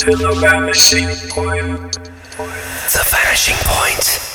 to the vanishing point. The vanishing point.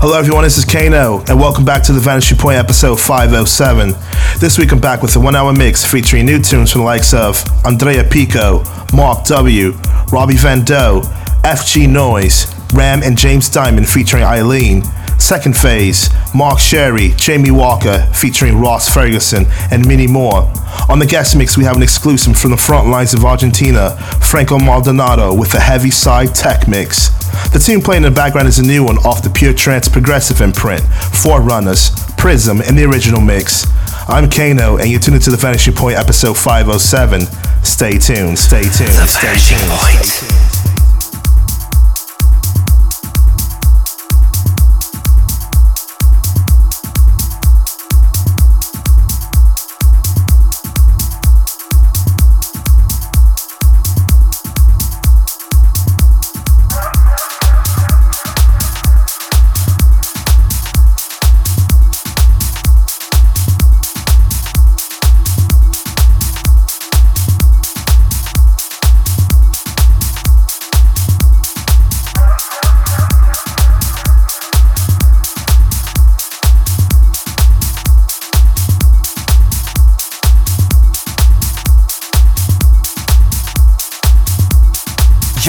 Hello, everyone. This is Kano, and welcome back to the Vanishing Point episode 507. This week, I'm back with a one-hour mix featuring new tunes from the likes of Andrea Pico, Mark W, Robbie Van Doe, FG Noise, Ram, and James Diamond featuring Eileen. Second phase, Mark Sherry, Jamie Walker featuring Ross Ferguson, and many more. On the guest mix, we have an exclusive from the front lines of Argentina, Franco Maldonado, with a heavy psy-tech mix. The tune playing in the background is a new one off the Pure Trance Progressive imprint, Forerunners, Prism, and the original mix. I'm Kano, and you're tuned into the Vanishing Point episode 507. Stay tuned, stay tuned, the stay tuned. Point. Stay tuned.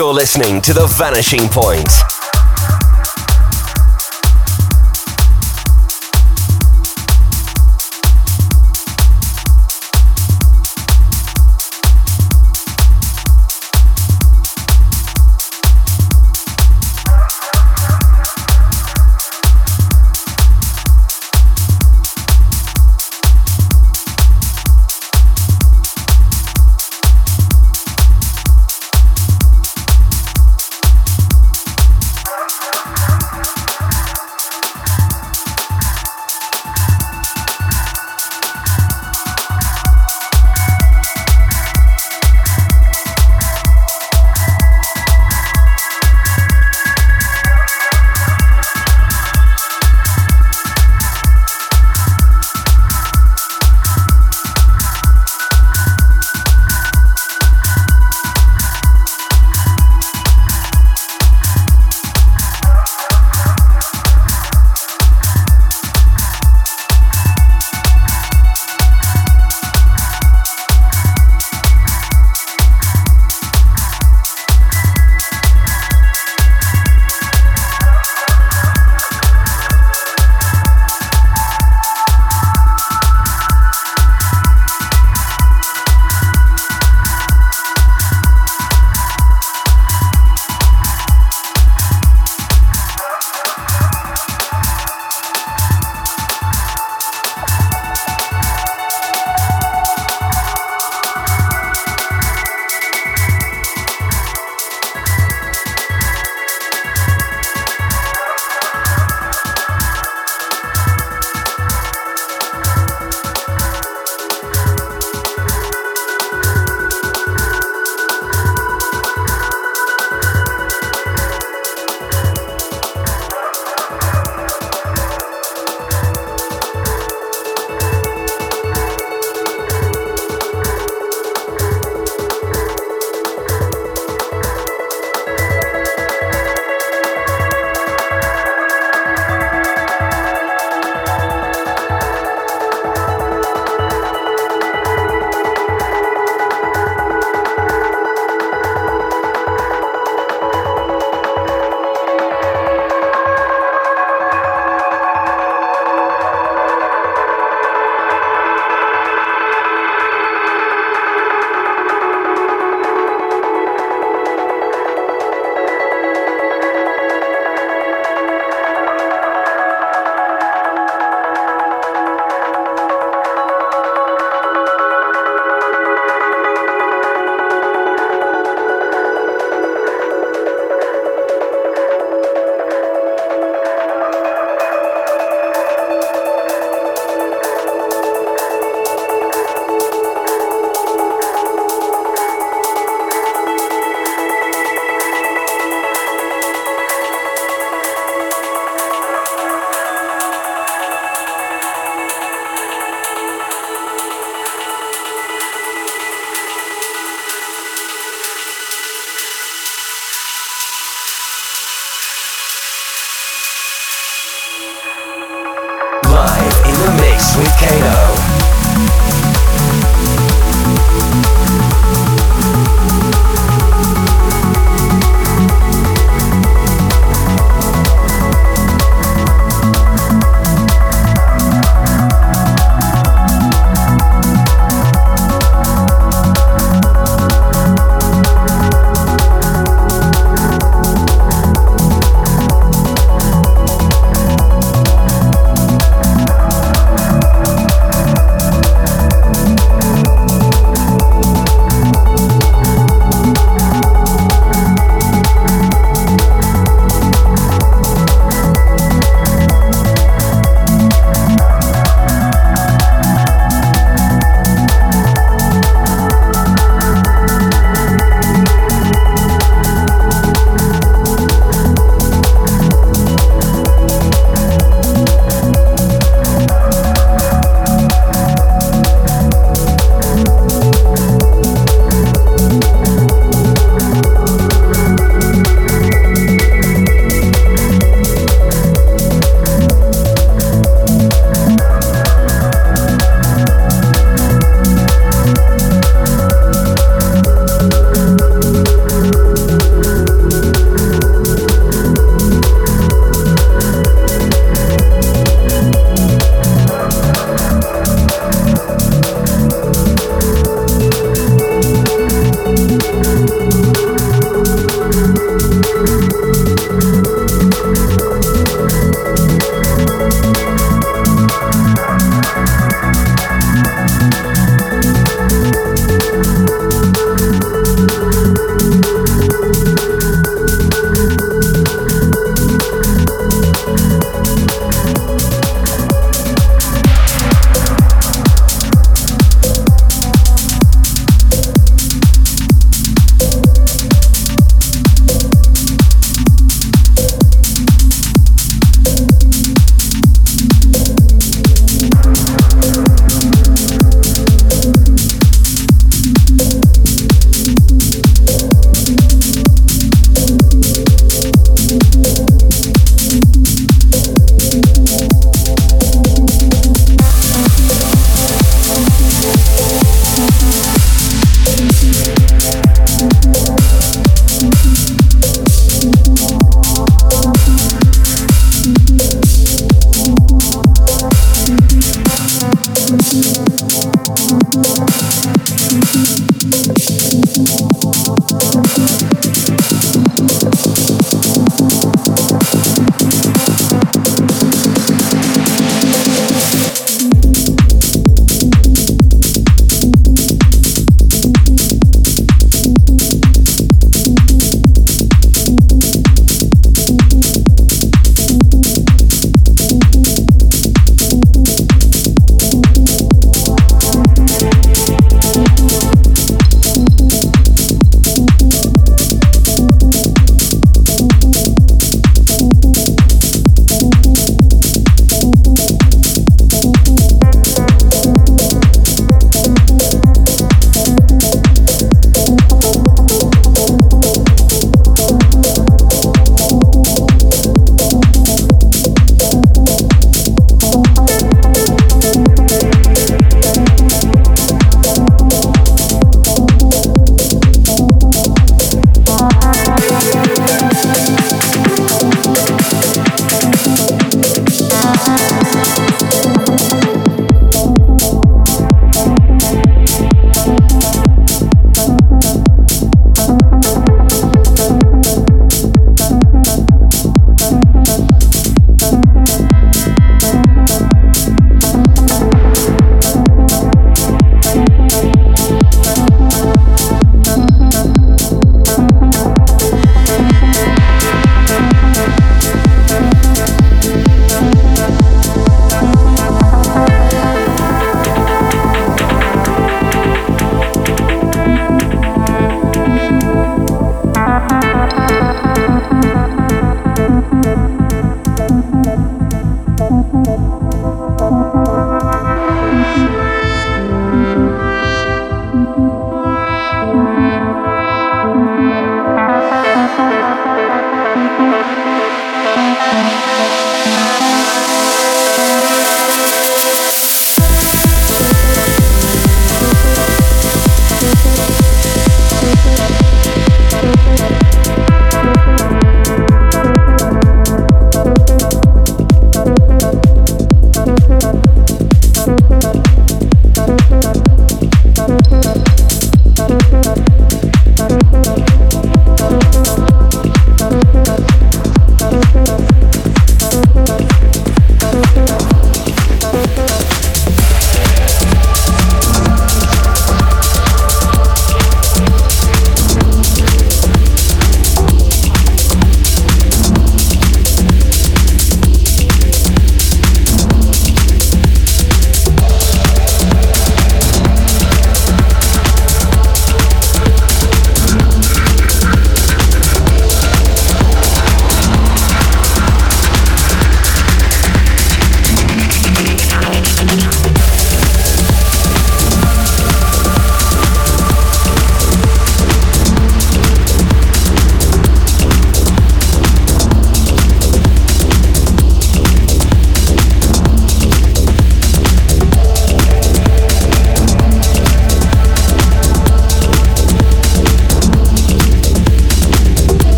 You're listening to The Vanishing Point.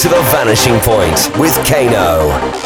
To The Vanishing Point with Kano.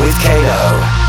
With Kano.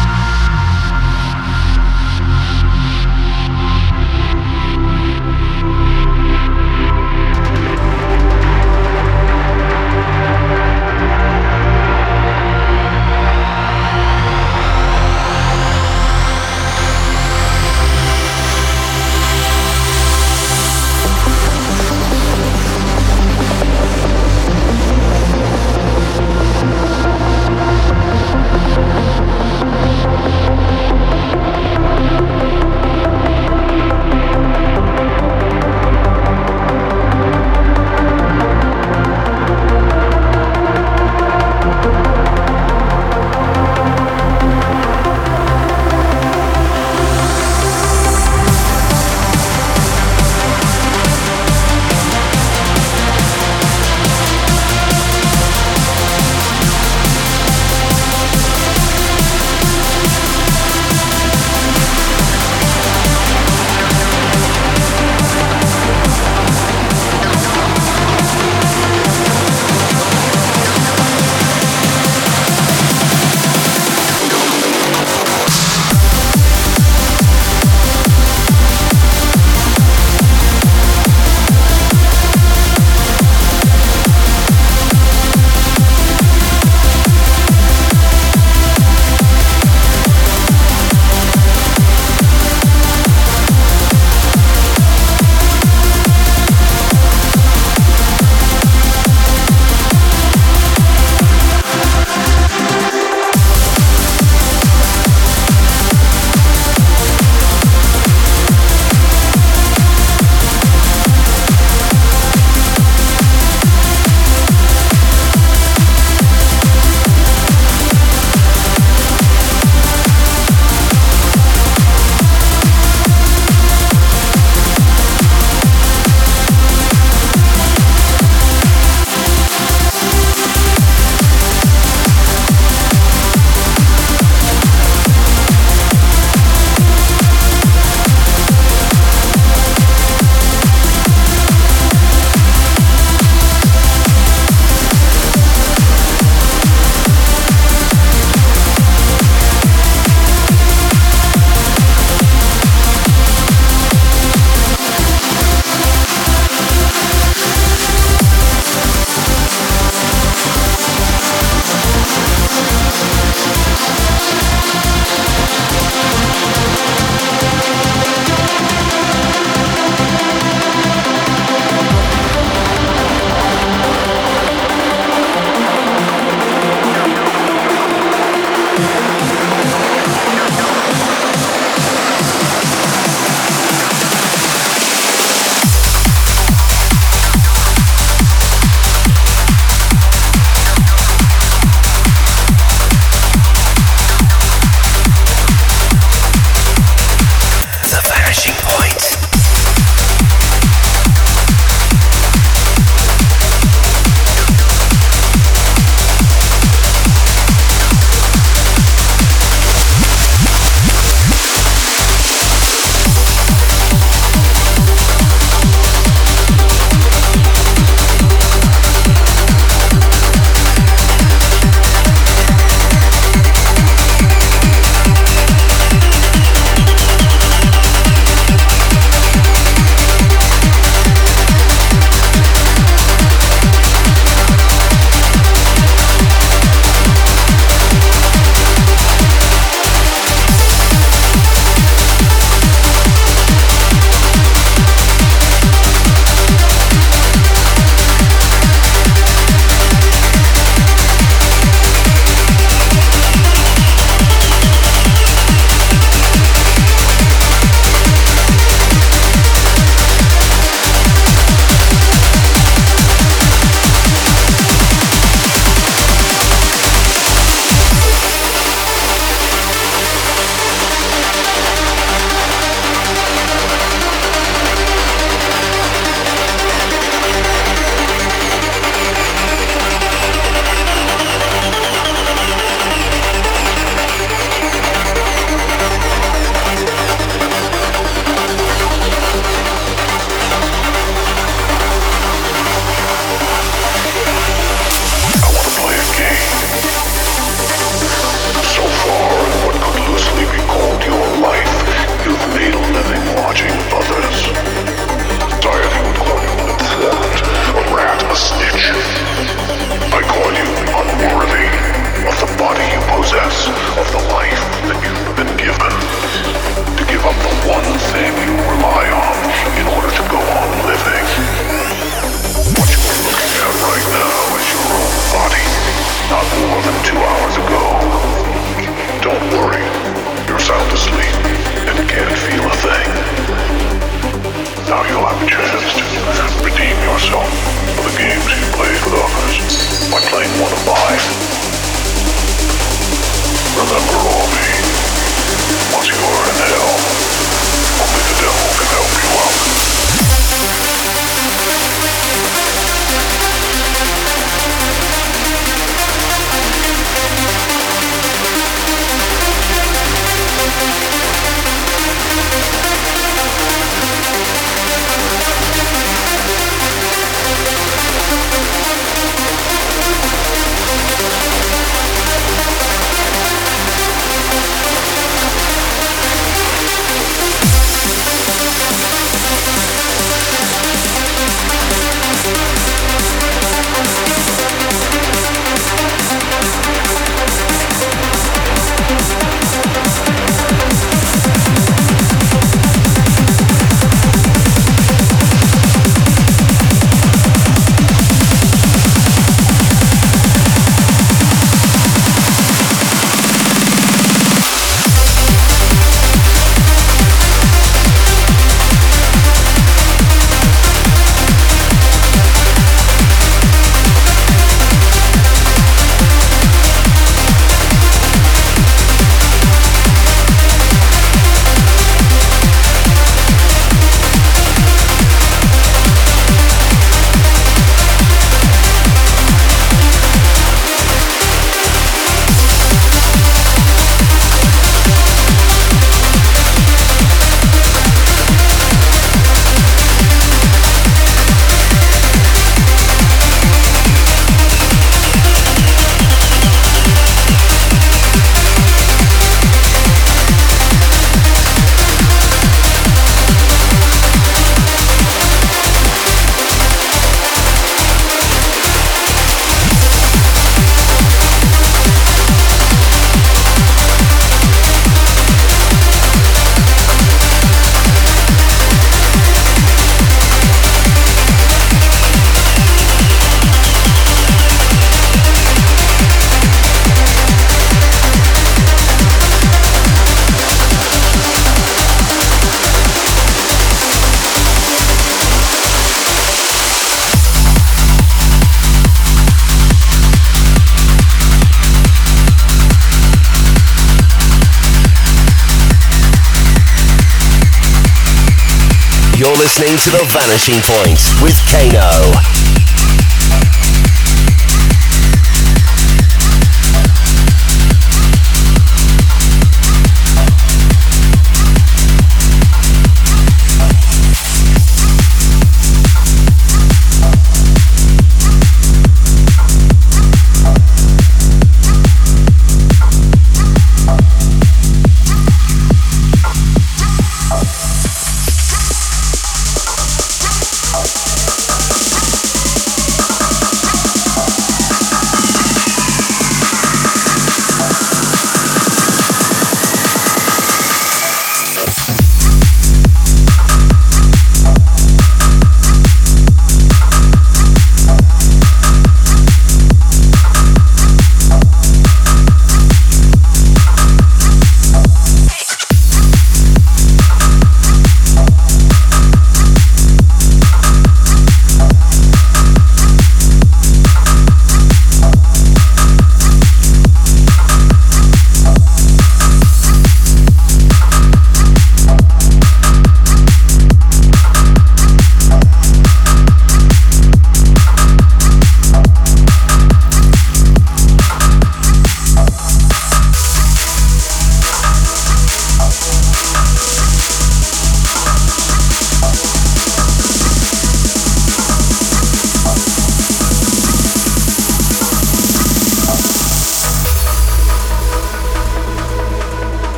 To The Vanishing Point with Kano.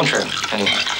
contraire, anyway.